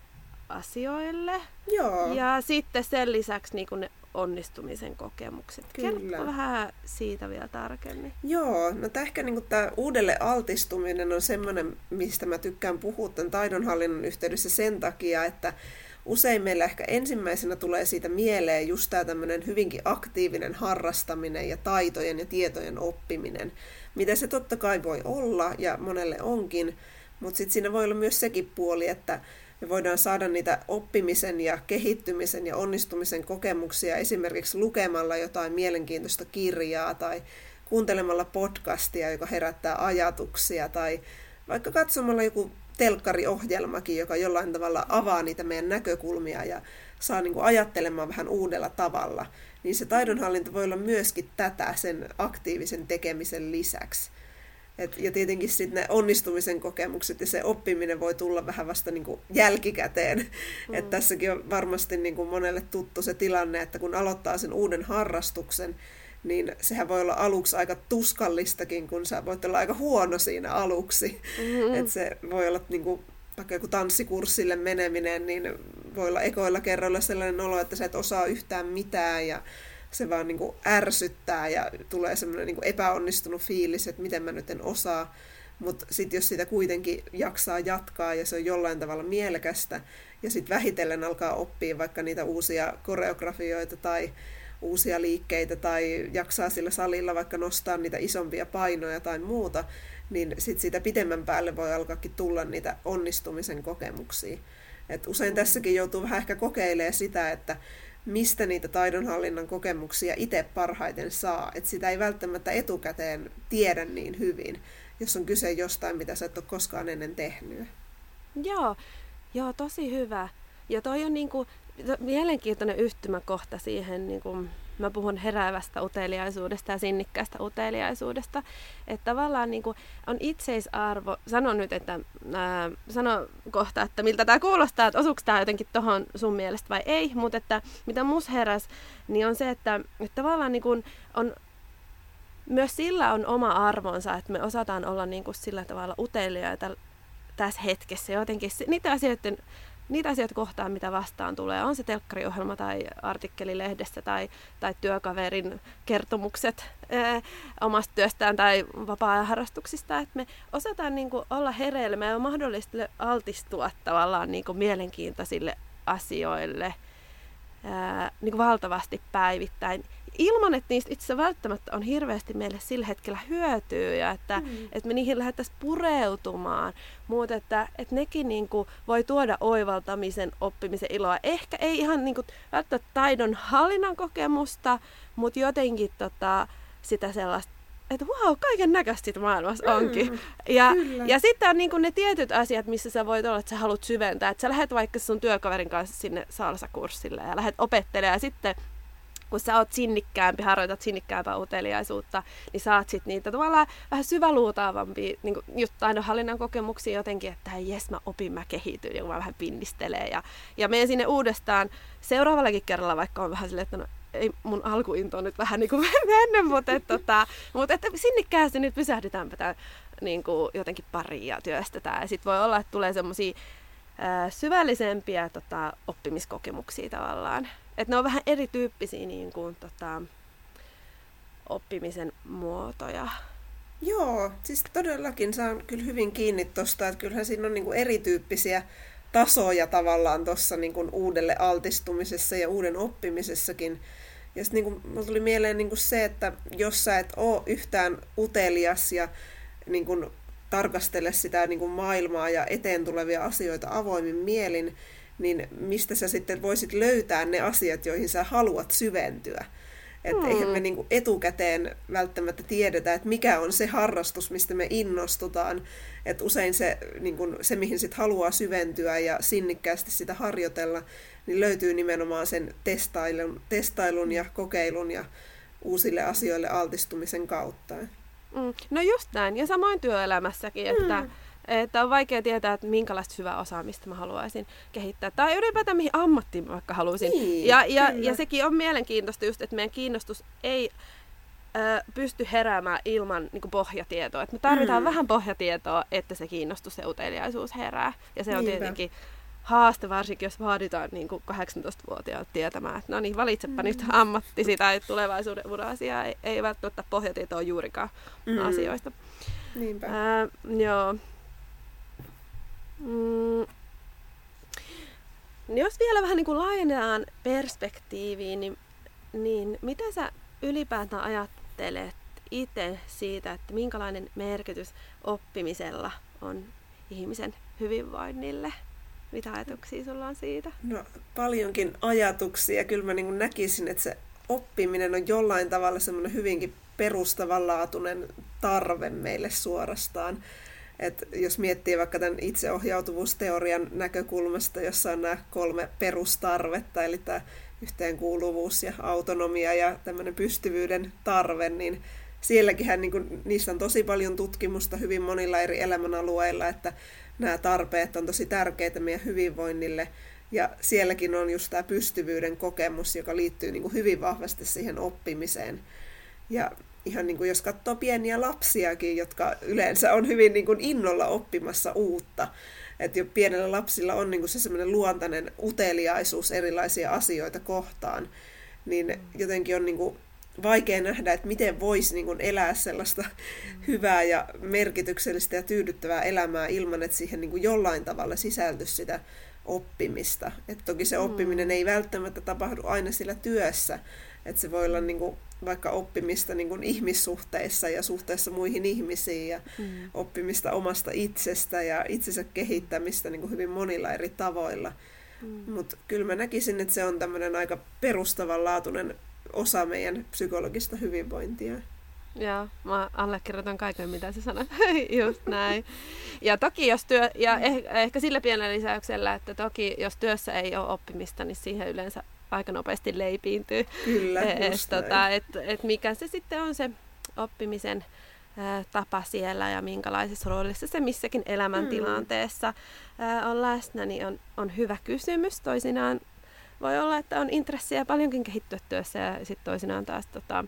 asioille. Joo. Ja sitten sen lisäksi niin kuin ne onnistumisen kokemukset. Kyllä. Kerro vähän siitä vielä tarkemmin. Joo, no tämä ehkä niin tämä uudelle altistuminen on semmoinen, mistä mä tykkään puhua tämän taidonhallinnon yhteydessä sen takia, että usein meillä ehkä ensimmäisenä tulee siitä mieleen just tämä tämmöinen hyvinkin aktiivinen harrastaminen ja taitojen ja tietojen oppiminen, mitä se totta kai voi olla ja monelle onkin, mutta sitten siinä voi olla myös sekin puoli, että me voidaan saada niitä oppimisen ja kehittymisen ja onnistumisen kokemuksia esimerkiksi lukemalla jotain mielenkiintoista kirjaa tai kuuntelemalla podcastia, joka herättää ajatuksia tai vaikka katsomalla joku telkkariohjelmakin, joka jollain tavalla avaa niitä meidän näkökulmia ja saa niin kuin ajattelemaan vähän uudella tavalla, niin se taidonhallinta voi olla myöskin tätä sen aktiivisen tekemisen lisäksi. Et, ja tietenkin sitten ne onnistumisen kokemukset ja se oppiminen voi tulla vähän vasta niin kuin jälkikäteen. Mm. Et tässäkin on varmasti niin kuin monelle tuttu se tilanne, että kun aloittaa sen uuden harrastuksen, niin sehän voi olla aluksi aika tuskallistakin, kun sä voit olla aika huono siinä aluksi. Mm-hmm. Et se voi olla niin kuin, vaikka joku tanssikurssille meneminen, niin voi olla ekoilla kerroilla sellainen olo, että sä et osaa yhtään mitään ja se vaan niin kuin ärsyttää ja tulee semmoinen niin epäonnistunut fiilis, että miten mä nyt en osaa. Mutta sitten jos sitä kuitenkin jaksaa jatkaa ja se on jollain tavalla mielekästä ja sitten vähitellen alkaa oppia vaikka niitä uusia koreografioita tai uusia liikkeitä tai jaksaa sillä salilla vaikka nostaa niitä isompia painoja tai muuta, niin sitten siitä pitemmän päälle voi alkaakin tulla niitä onnistumisen kokemuksia. Et usein tässäkin joutuu vähän ehkä kokeilemaan sitä, että mistä niitä taidonhallinnan kokemuksia itse parhaiten saa. Että sitä ei välttämättä etukäteen tiedä niin hyvin, jos on kyse jostain, mitä sä et ole koskaan ennen tehnyt. Joo, joo, tosi hyvä. Ja toi on niinku, mielenkiintoinen yhtymäkohta siihen, niinku, mä puhun heräävästä uteliaisuudesta ja sinnikkäästä uteliaisuudesta. Että tavallaan niinku, on itseisarvo, sanon nyt, että ää, sano kohta, että miltä tämä kuulostaa, että osuuko tämä jotenkin tohon sun mielestä vai ei, mutta että mitä mus heräs, niin on se, että, että tavallaan niinku, on myös sillä on oma arvonsa, että me osataan olla niin kuin sillä tavalla uteliaita tässä hetkessä jotenkin niitä asioita, niitä asioita kohtaan, mitä vastaan tulee. On se telkkariohjelma tai artikkeli lehdessä tai, tai työkaverin kertomukset ää, omasta työstään tai vapaa-ajan harrastuksista. Että me osataan niin kuin, olla hereillä. ja on mahdollista altistua tavallaan niin kuin, mielenkiintoisille asioille ää, niin valtavasti päivittäin ilman, että niistä itse välttämättä on hirveästi meille sillä hetkellä hyötyä ja että, mm. että me niihin lähdettäisiin pureutumaan. Mutta että, että nekin niin kuin voi tuoda oivaltamisen, oppimisen iloa. Ehkä ei ihan niin kuin, välttämättä taidon hallinnan kokemusta, mutta jotenkin tota, sitä sellaista että wow, kaiken näköistä maailmassa mm, onkin. Ja, ja sitten on niin ne tietyt asiat, missä sä voit olla, että sä haluat syventää. Että sä lähdet vaikka sun työkaverin kanssa sinne salsakurssille ja lähdet opettelemaan ja sitten kun sä oot sinnikkäämpi, harjoitat sinnikkäämpää uteliaisuutta, niin saat sit niitä tavallaan vähän syväluutaavampia niin just taidonhallinnan kokemuksia jotenkin, että jes mä opin, mä kehityn ja mä vähän pinnistelee ja, ja menen sinne uudestaan seuraavallakin kerralla, vaikka on vähän silleen, että no, ei mun alkuinto on nyt vähän niin kuin mennyt, mutta, että, tota, mutta että sinnikkäästi nyt pysähdytäänpä tämän niin kuin jotenkin pariin ja työstetään. Ja sitten voi olla, että tulee semmoisia syvällisempiä tota, oppimiskokemuksia tavallaan. Että ne on vähän erityyppisiä niin kuin, tota, oppimisen muotoja. Joo, siis todellakin saan kyllä hyvin kiinni tuosta, että kyllähän siinä on niin kuin erityyppisiä tasoja tavallaan tuossa niin kuin uudelle altistumisessa ja uuden oppimisessakin. Ja sitten niin kuin, tuli mieleen niin kuin se, että jos sä et ole yhtään utelias ja niin kuin, tarkastele sitä niin kuin maailmaa ja eteen tulevia asioita avoimin mielin, niin mistä sä sitten voisit löytää ne asiat, joihin sä haluat syventyä. Että hmm. eihän me niinku etukäteen välttämättä tiedetä, että mikä on se harrastus, mistä me innostutaan. Että usein se, niinku, se, mihin sit haluaa syventyä ja sinnikkäästi sitä harjoitella, niin löytyy nimenomaan sen testailun, testailun ja kokeilun ja uusille asioille altistumisen kautta. Mm. No just näin. Ja samoin työelämässäkin, että mm että on vaikea tietää, että minkälaista hyvää osaamista mä haluaisin kehittää. Tai ylipäätään mihin ammattiin mä vaikka haluaisin. Niin, ja, ja, ja sekin on mielenkiintoista just, että meidän kiinnostus ei ö, pysty heräämään ilman niin kuin pohjatietoa. Et me tarvitaan mm. vähän pohjatietoa, että se kiinnostus ja uteliaisuus herää. Ja se on Niinpä. tietenkin haaste, varsinkin jos vaaditaan niin kuin 18-vuotiaat tietämään, että no niin, valitsepa mm. nyt ammatti tai tulevaisuuden ura-asiaa. Ei, ei välttämättä pohjatietoa juurikaan mm. asioista. Niinpä. Ää, joo. Mm, jos vielä vähän niin kuin laajennetaan perspektiiviin, niin, niin mitä sä ylipäätään ajattelet itse siitä, että minkälainen merkitys oppimisella on ihmisen hyvinvoinnille? Mitä ajatuksia sulla on siitä? No paljonkin ajatuksia. Kyllä mä niin näkisin, että se oppiminen on jollain tavalla semmoinen hyvinkin perustavanlaatuinen tarve meille suorastaan. Et jos miettii vaikka tämän itseohjautuvuusteorian näkökulmasta, jossa on nämä kolme perustarvetta, eli tämä yhteenkuuluvuus ja autonomia ja tämmöinen pystyvyyden tarve, niin sielläkin niin niistä on tosi paljon tutkimusta hyvin monilla eri elämänalueilla, että nämä tarpeet on tosi tärkeitä meidän hyvinvoinnille. Ja sielläkin on just tämä pystyvyyden kokemus, joka liittyy niin hyvin vahvasti siihen oppimiseen. Ja ihan niin kuin jos katsoo pieniä lapsiakin, jotka yleensä on hyvin niin kuin innolla oppimassa uutta. Että jo pienellä lapsilla on niin kuin se semmoinen luontainen uteliaisuus erilaisia asioita kohtaan, niin jotenkin on niin kuin vaikea nähdä, että miten voisi niin kuin elää sellaista hyvää ja merkityksellistä ja tyydyttävää elämää ilman, että siihen niin kuin jollain tavalla sisältyisi sitä oppimista. Et toki se mm. oppiminen ei välttämättä tapahdu aina sillä työssä, että se voi olla niin kuin vaikka oppimista niin kuin ihmissuhteissa ja suhteessa muihin ihmisiin ja mm. oppimista omasta itsestä ja itsensä kehittämistä niin kuin hyvin monilla eri tavoilla. Mm. Mutta kyllä mä näkisin, että se on tämmöinen aika perustavanlaatuinen osa meidän psykologista hyvinvointia. Joo, mä allekirjoitan kaiken, mitä sä sanot. Just näin. Ja toki jos työ, ja eh, ehkä sillä pienellä lisäyksellä, että toki jos työssä ei ole oppimista, niin siihen yleensä aika nopeasti leipiintyy. Kyllä, et, tota, et, et mikä se sitten on se oppimisen ä, tapa siellä ja minkälaisessa roolissa se missäkin elämäntilanteessa ä, on läsnä, niin on, on hyvä kysymys. Toisinaan voi olla, että on intressiä paljonkin kehittyä työssä ja sitten toisinaan taas tota,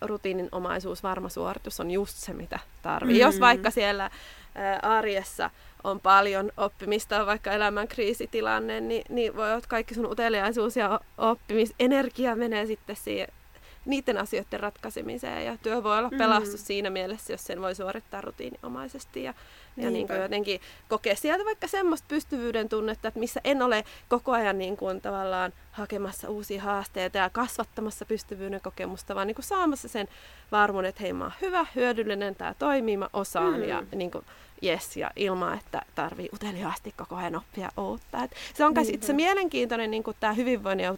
rutiininomaisuus, varma suoritus on just se, mitä tarvii. Mm. Jos vaikka siellä ää, arjessa on paljon oppimista, vaikka elämän kriisitilanne, niin, niin voi olla, kaikki sun uteliaisuus ja oppimisenergia menee sitten siihen niiden asioiden ratkaisemiseen. Ja työ voi olla pelastus mm. siinä mielessä, jos sen voi suorittaa rutiininomaisesti ja, ja niin kuin jotenkin kokea sieltä vaikka semmoista pystyvyyden tunnetta, että missä en ole koko ajan niin kuin tavallaan hakemassa uusia haasteita ja kasvattamassa pystyvyyden kokemusta, vaan niin kuin saamassa sen varmuuden, että hei mä oon hyvä, hyödyllinen, tämä toimii, mä osaan mm. ja niin kuin, yes, ja ilman, että tarvii uteliaasti koko ajan oppia uutta. Et se on myös itse mielenkiintoinen niin tämä hyvinvoinnin ja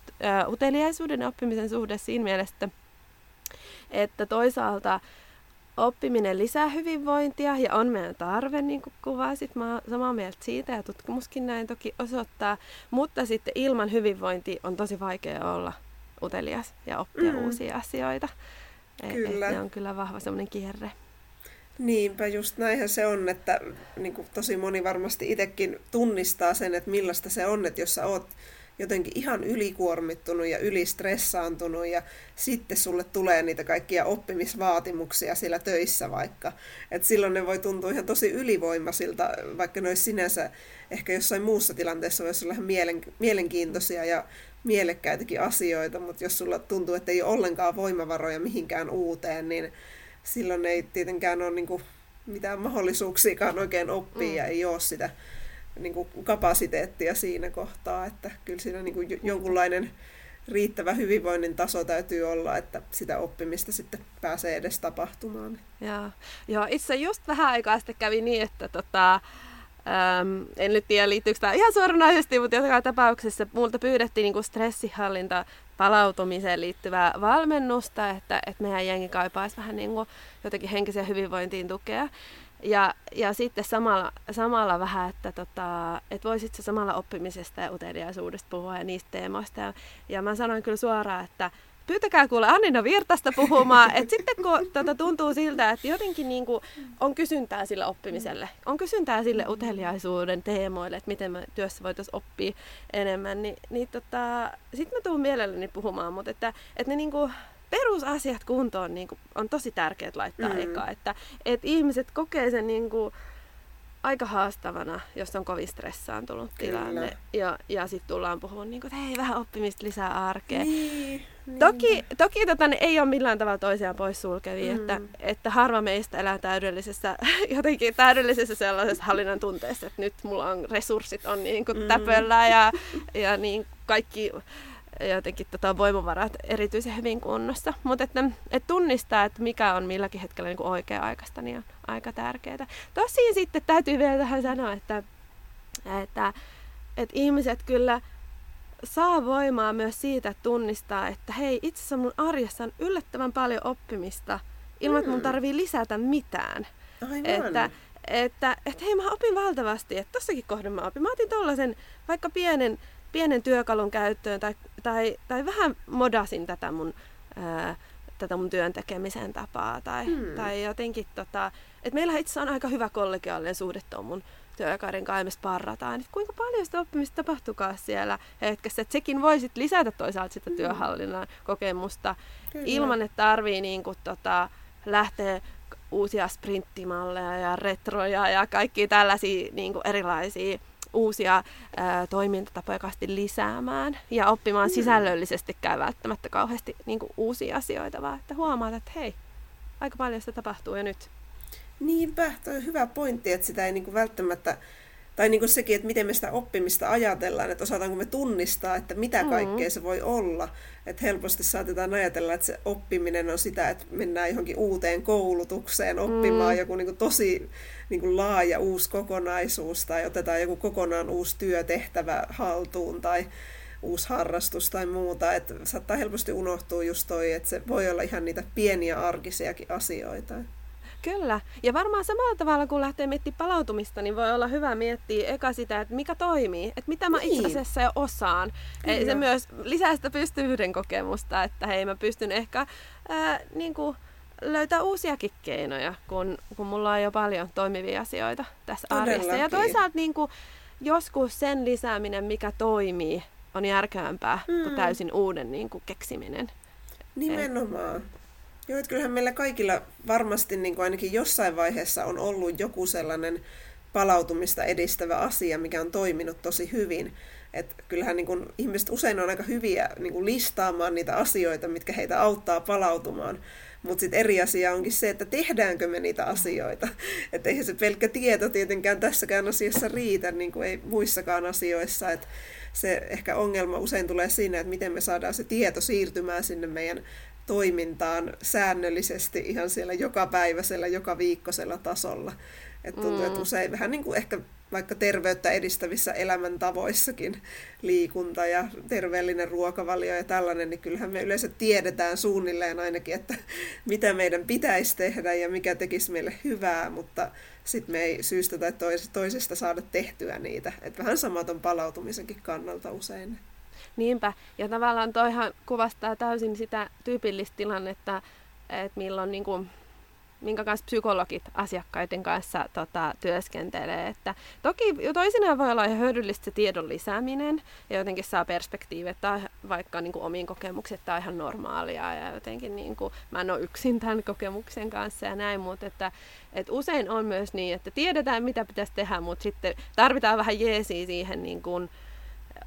uteliaisuuden ja oppimisen suhde siinä mielessä, että, että toisaalta oppiminen lisää hyvinvointia ja on meidän tarve, niin kuin kuvasit. Mä oon samaa mieltä siitä ja tutkimuskin näin toki osoittaa, mutta sitten ilman hyvinvointia on tosi vaikea olla utelias ja oppia mm. uusia asioita. Kyllä. Et, et ne on kyllä vahva semmoinen kierre. Niinpä, just näinhän se on, että niin kuin tosi moni varmasti itsekin tunnistaa sen, että millaista se on, että jos sä oot jotenkin ihan ylikuormittunut ja ylistressaantunut ja sitten sulle tulee niitä kaikkia oppimisvaatimuksia siellä töissä vaikka. että silloin ne voi tuntua ihan tosi ylivoimaisilta, vaikka ne olisi sinänsä ehkä jossain muussa tilanteessa voisi olla ihan mielen, mielenkiintoisia ja mielekkäitäkin asioita, mutta jos sulla tuntuu, että ei ole ollenkaan voimavaroja mihinkään uuteen, niin silloin ei tietenkään ole niin kuin mitään mahdollisuuksiakaan oikein oppia mm. ja ei ole sitä niin kuin kapasiteettia siinä kohtaa, että kyllä siinä niin kuin jonkunlainen riittävä hyvinvoinnin taso täytyy olla, että sitä oppimista sitten pääsee edes tapahtumaan. Joo, Joo itse just vähän aikaa sitten kävi niin, että tota, äm, en nyt tiedä liittyykö tämä ihan suoranaisesti, mutta joka tapauksessa multa pyydettiin niin stressihallinta palautumiseen liittyvää valmennusta, että, että meidän jengi kaipaisi vähän niin kuin jotenkin henkisen hyvinvointiin tukea. Ja, ja sitten samalla, samalla vähän, että, tota, että voisit se samalla oppimisesta ja uteliaisuudesta puhua ja niistä teemoista. Ja, ja mä sanoin kyllä suoraan, että pyytäkää kuule Annina Virtasta puhumaan. että sitten kun tota, tuntuu siltä, että jotenkin niin kuin on kysyntää sille oppimiselle, on kysyntää sille uteliaisuuden teemoille, että miten me työssä voitaisiin oppia enemmän, niin, niin tota, sitten mä tuun mielelläni puhumaan, mutta että, että ne niin kuin, perusasiat kuntoon niin kuin, on tosi tärkeää laittaa mm. eka, että, että ihmiset kokee sen niin kuin, aika haastavana, jos on kovin stressaantunut Kyllä. tilanne. Ja, ja sitten tullaan puhumaan, niin kuin, että hei, vähän oppimista lisää arkeen. Niin, toki niin. toki tota, ne ei ole millään tavalla toisiaan poissulkevia, mm. että, että harva meistä elää täydellisessä, jotenkin täydellisessä sellaisessa hallinnan tunteessa, että nyt mulla on resurssit on niin kuin mm. täpöllä ja, ja niin kaikki jotenkin tota voimavarat erityisen hyvin kunnossa. Mutta että, että tunnistaa, että mikä on milläkin hetkellä niin oikea-aikaista, niin on aika tärkeää. Tosin sitten täytyy vielä tähän sanoa, että, että, että ihmiset kyllä saa voimaa myös siitä, että tunnistaa, että hei, itse asiassa mun arjessa on yllättävän paljon oppimista ilman, että mun mm. tarvii lisätä mitään. Aivan. Että, että, että hei, mä opin valtavasti, että tossakin kohden mä opin. Mä otin tollasen vaikka pienen pienen työkalun käyttöön tai, tai, tai vähän modasin tätä mun, ää, tätä mun työn tekemisen tapaa tai, hmm. tai jotenkin tota, että meillä itse on aika hyvä kollegiaalinen suhde tuon mun työkarin kanssa me sparrataan, että kuinka paljon sitä oppimista tapahtukaa siellä hetkessä, että sekin voisit lisätä toisaalta sitä hmm. työhallinnan kokemusta Kyllä. ilman, että tarvii niin kuin, tota, lähteä uusia sprinttimalleja ja retroja ja kaikki tällaisia niin kuin erilaisia uusia ää, toimintatapoja lisäämään ja oppimaan mm. sisällöllisestikään välttämättä kauheasti niin kuin, uusia asioita, vaan että huomaat, että hei, aika paljon sitä tapahtuu jo nyt. Niinpä, toi on hyvä pointti, että sitä ei niin kuin välttämättä tai niin kuin sekin, että miten me sitä oppimista ajatellaan, että osataanko me tunnistaa, että mitä mm. kaikkea se voi olla. Että helposti saatetaan ajatella, että se oppiminen on sitä, että mennään johonkin uuteen koulutukseen oppimaan mm. joku niin kuin tosi niin kuin laaja uusi kokonaisuus tai otetaan joku kokonaan uusi työtehtävä haltuun tai uusi harrastus tai muuta. Että saattaa helposti unohtua just toi, että se voi olla ihan niitä pieniä arkisiakin asioita. Kyllä. Ja varmaan samalla tavalla, kun lähtee miettimään palautumista, niin voi olla hyvä miettiä eka sitä, että mikä toimii. Että mitä mä niin. itse asiassa jo osaan. Kyllä. Se myös lisää sitä pystyvyyden kokemusta, että hei mä pystyn ehkä ää, niin kuin löytää uusiakin keinoja, kun, kun mulla on jo paljon toimivia asioita tässä Todellakin. arjessa. Ja toisaalta niin kuin, joskus sen lisääminen, mikä toimii, on järkevämpää mm. kuin täysin uuden niin kuin, keksiminen. Nimenomaan. Et... Joo, että kyllähän meillä kaikilla varmasti niin kuin ainakin jossain vaiheessa on ollut joku sellainen palautumista edistävä asia, mikä on toiminut tosi hyvin. Et kyllähän niin kun, ihmiset usein on aika hyviä niin kun listaamaan niitä asioita, mitkä heitä auttaa palautumaan. Mutta sitten eri asia onkin se, että tehdäänkö me niitä asioita. Että eihän se pelkkä tieto tietenkään tässäkään asiassa riitä, niin kuin ei muissakaan asioissa. Että se ehkä ongelma usein tulee siinä, että miten me saadaan se tieto siirtymään sinne meidän toimintaan säännöllisesti ihan siellä joka päiväisellä, joka viikkosella tasolla. Että tuntuu, mm. että usein vähän niin kuin ehkä vaikka terveyttä edistävissä elämäntavoissakin, liikunta ja terveellinen ruokavalio ja tällainen, niin kyllähän me yleensä tiedetään suunnilleen ainakin, että mitä meidän pitäisi tehdä ja mikä tekisi meille hyvää, mutta sitten me ei syystä tai toisesta saada tehtyä niitä. Et vähän samat on palautumisenkin kannalta usein. Niinpä, ja tavallaan toihan kuvastaa täysin sitä tyypillistä tilannetta, että milloin niin kuin minkä kanssa psykologit asiakkaiden kanssa tota, työskentelee. Että toki toisinaan voi olla ihan hyödyllistä se tiedon lisääminen ja jotenkin saa perspektiivit tai vaikka niin kuin, omiin kokemukset tai ihan normaalia ja jotenkin niin kuin, mä en ole yksin tämän kokemuksen kanssa ja näin, mutta että, että usein on myös niin, että tiedetään mitä pitäisi tehdä, mutta sitten tarvitaan vähän jeesiä siihen niin kuin,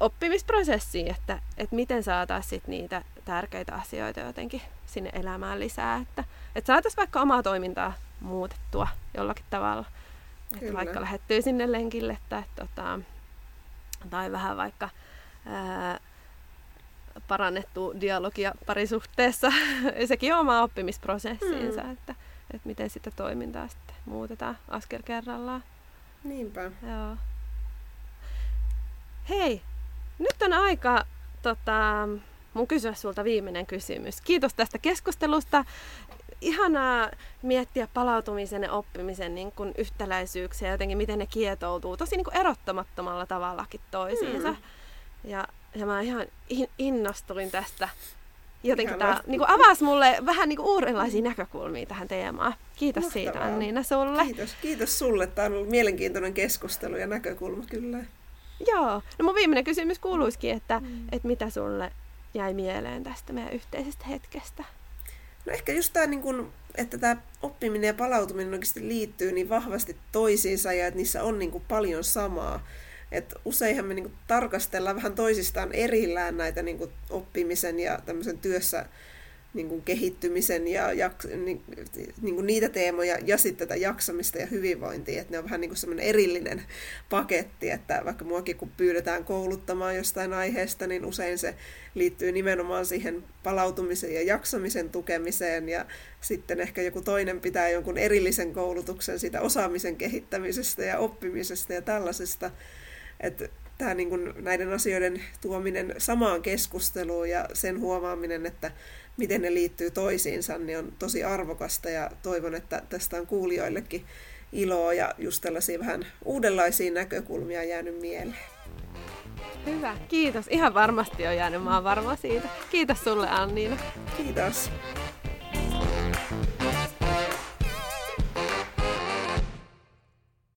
oppimisprosessiin, että, että miten saataisiin niitä tärkeitä asioita jotenkin sinne elämään lisää, että, että saataisiin vaikka omaa toimintaa muutettua jollakin tavalla. Että vaikka lähettyy sinne lenkille tai, tota, tai vähän vaikka ää, parannettu dialogia parisuhteessa. Sekin on oma oppimisprosessiinsa, mm. että, että miten sitä toimintaa sitten muutetaan askel kerrallaan. Niinpä. Joo. Hei, nyt on aika tota, mun kysyä sulta viimeinen kysymys. Kiitos tästä keskustelusta. Ihanaa miettiä palautumisen ja oppimisen niin kuin yhtäläisyyksiä, jotenkin miten ne kietoutuu tosi niin kuin erottamattomalla tavallakin toisiinsa. Mm. Ja, ja mä ihan innostuin tästä. Jotenkin tämä niin kuin avasi mulle vähän niin kuin uudenlaisia näkökulmia tähän teemaan. Kiitos Mahtavaa. siitä Anniina sulle. Kiitos, kiitos sulle. Tämä on ollut mielenkiintoinen keskustelu ja näkökulma kyllä. Joo. No mun viimeinen kysymys kuuluisikin, että, mm. että mitä sulle jäi mieleen tästä meidän yhteisestä hetkestä? No ehkä just tämä, niin kun, että tämä oppiminen ja palautuminen oikeasti liittyy niin vahvasti toisiinsa ja että niissä on niin kuin paljon samaa. Et useinhan me niin kuin tarkastellaan vähän toisistaan erillään näitä niin kuin oppimisen ja tämmöisen työssä niin kuin kehittymisen ja jak, niin, niin kuin niitä teemoja ja sitten tätä jaksamista ja hyvinvointia, että ne on vähän niin kuin semmoinen erillinen paketti, että vaikka muakin kun pyydetään kouluttamaan jostain aiheesta, niin usein se liittyy nimenomaan siihen palautumisen ja jaksamisen tukemiseen ja sitten ehkä joku toinen pitää jonkun erillisen koulutuksen siitä osaamisen kehittämisestä ja oppimisesta ja tällaisesta, että tämä niin kuin näiden asioiden tuominen samaan keskusteluun ja sen huomaaminen, että miten ne liittyy toisiinsa, niin on tosi arvokasta ja toivon, että tästä on kuulijoillekin iloa ja just tällaisia vähän uudenlaisia näkökulmia jäänyt mieleen. Hyvä, kiitos. Ihan varmasti on jäänyt, mä oon varma siitä. Kiitos sulle Anniina. Kiitos.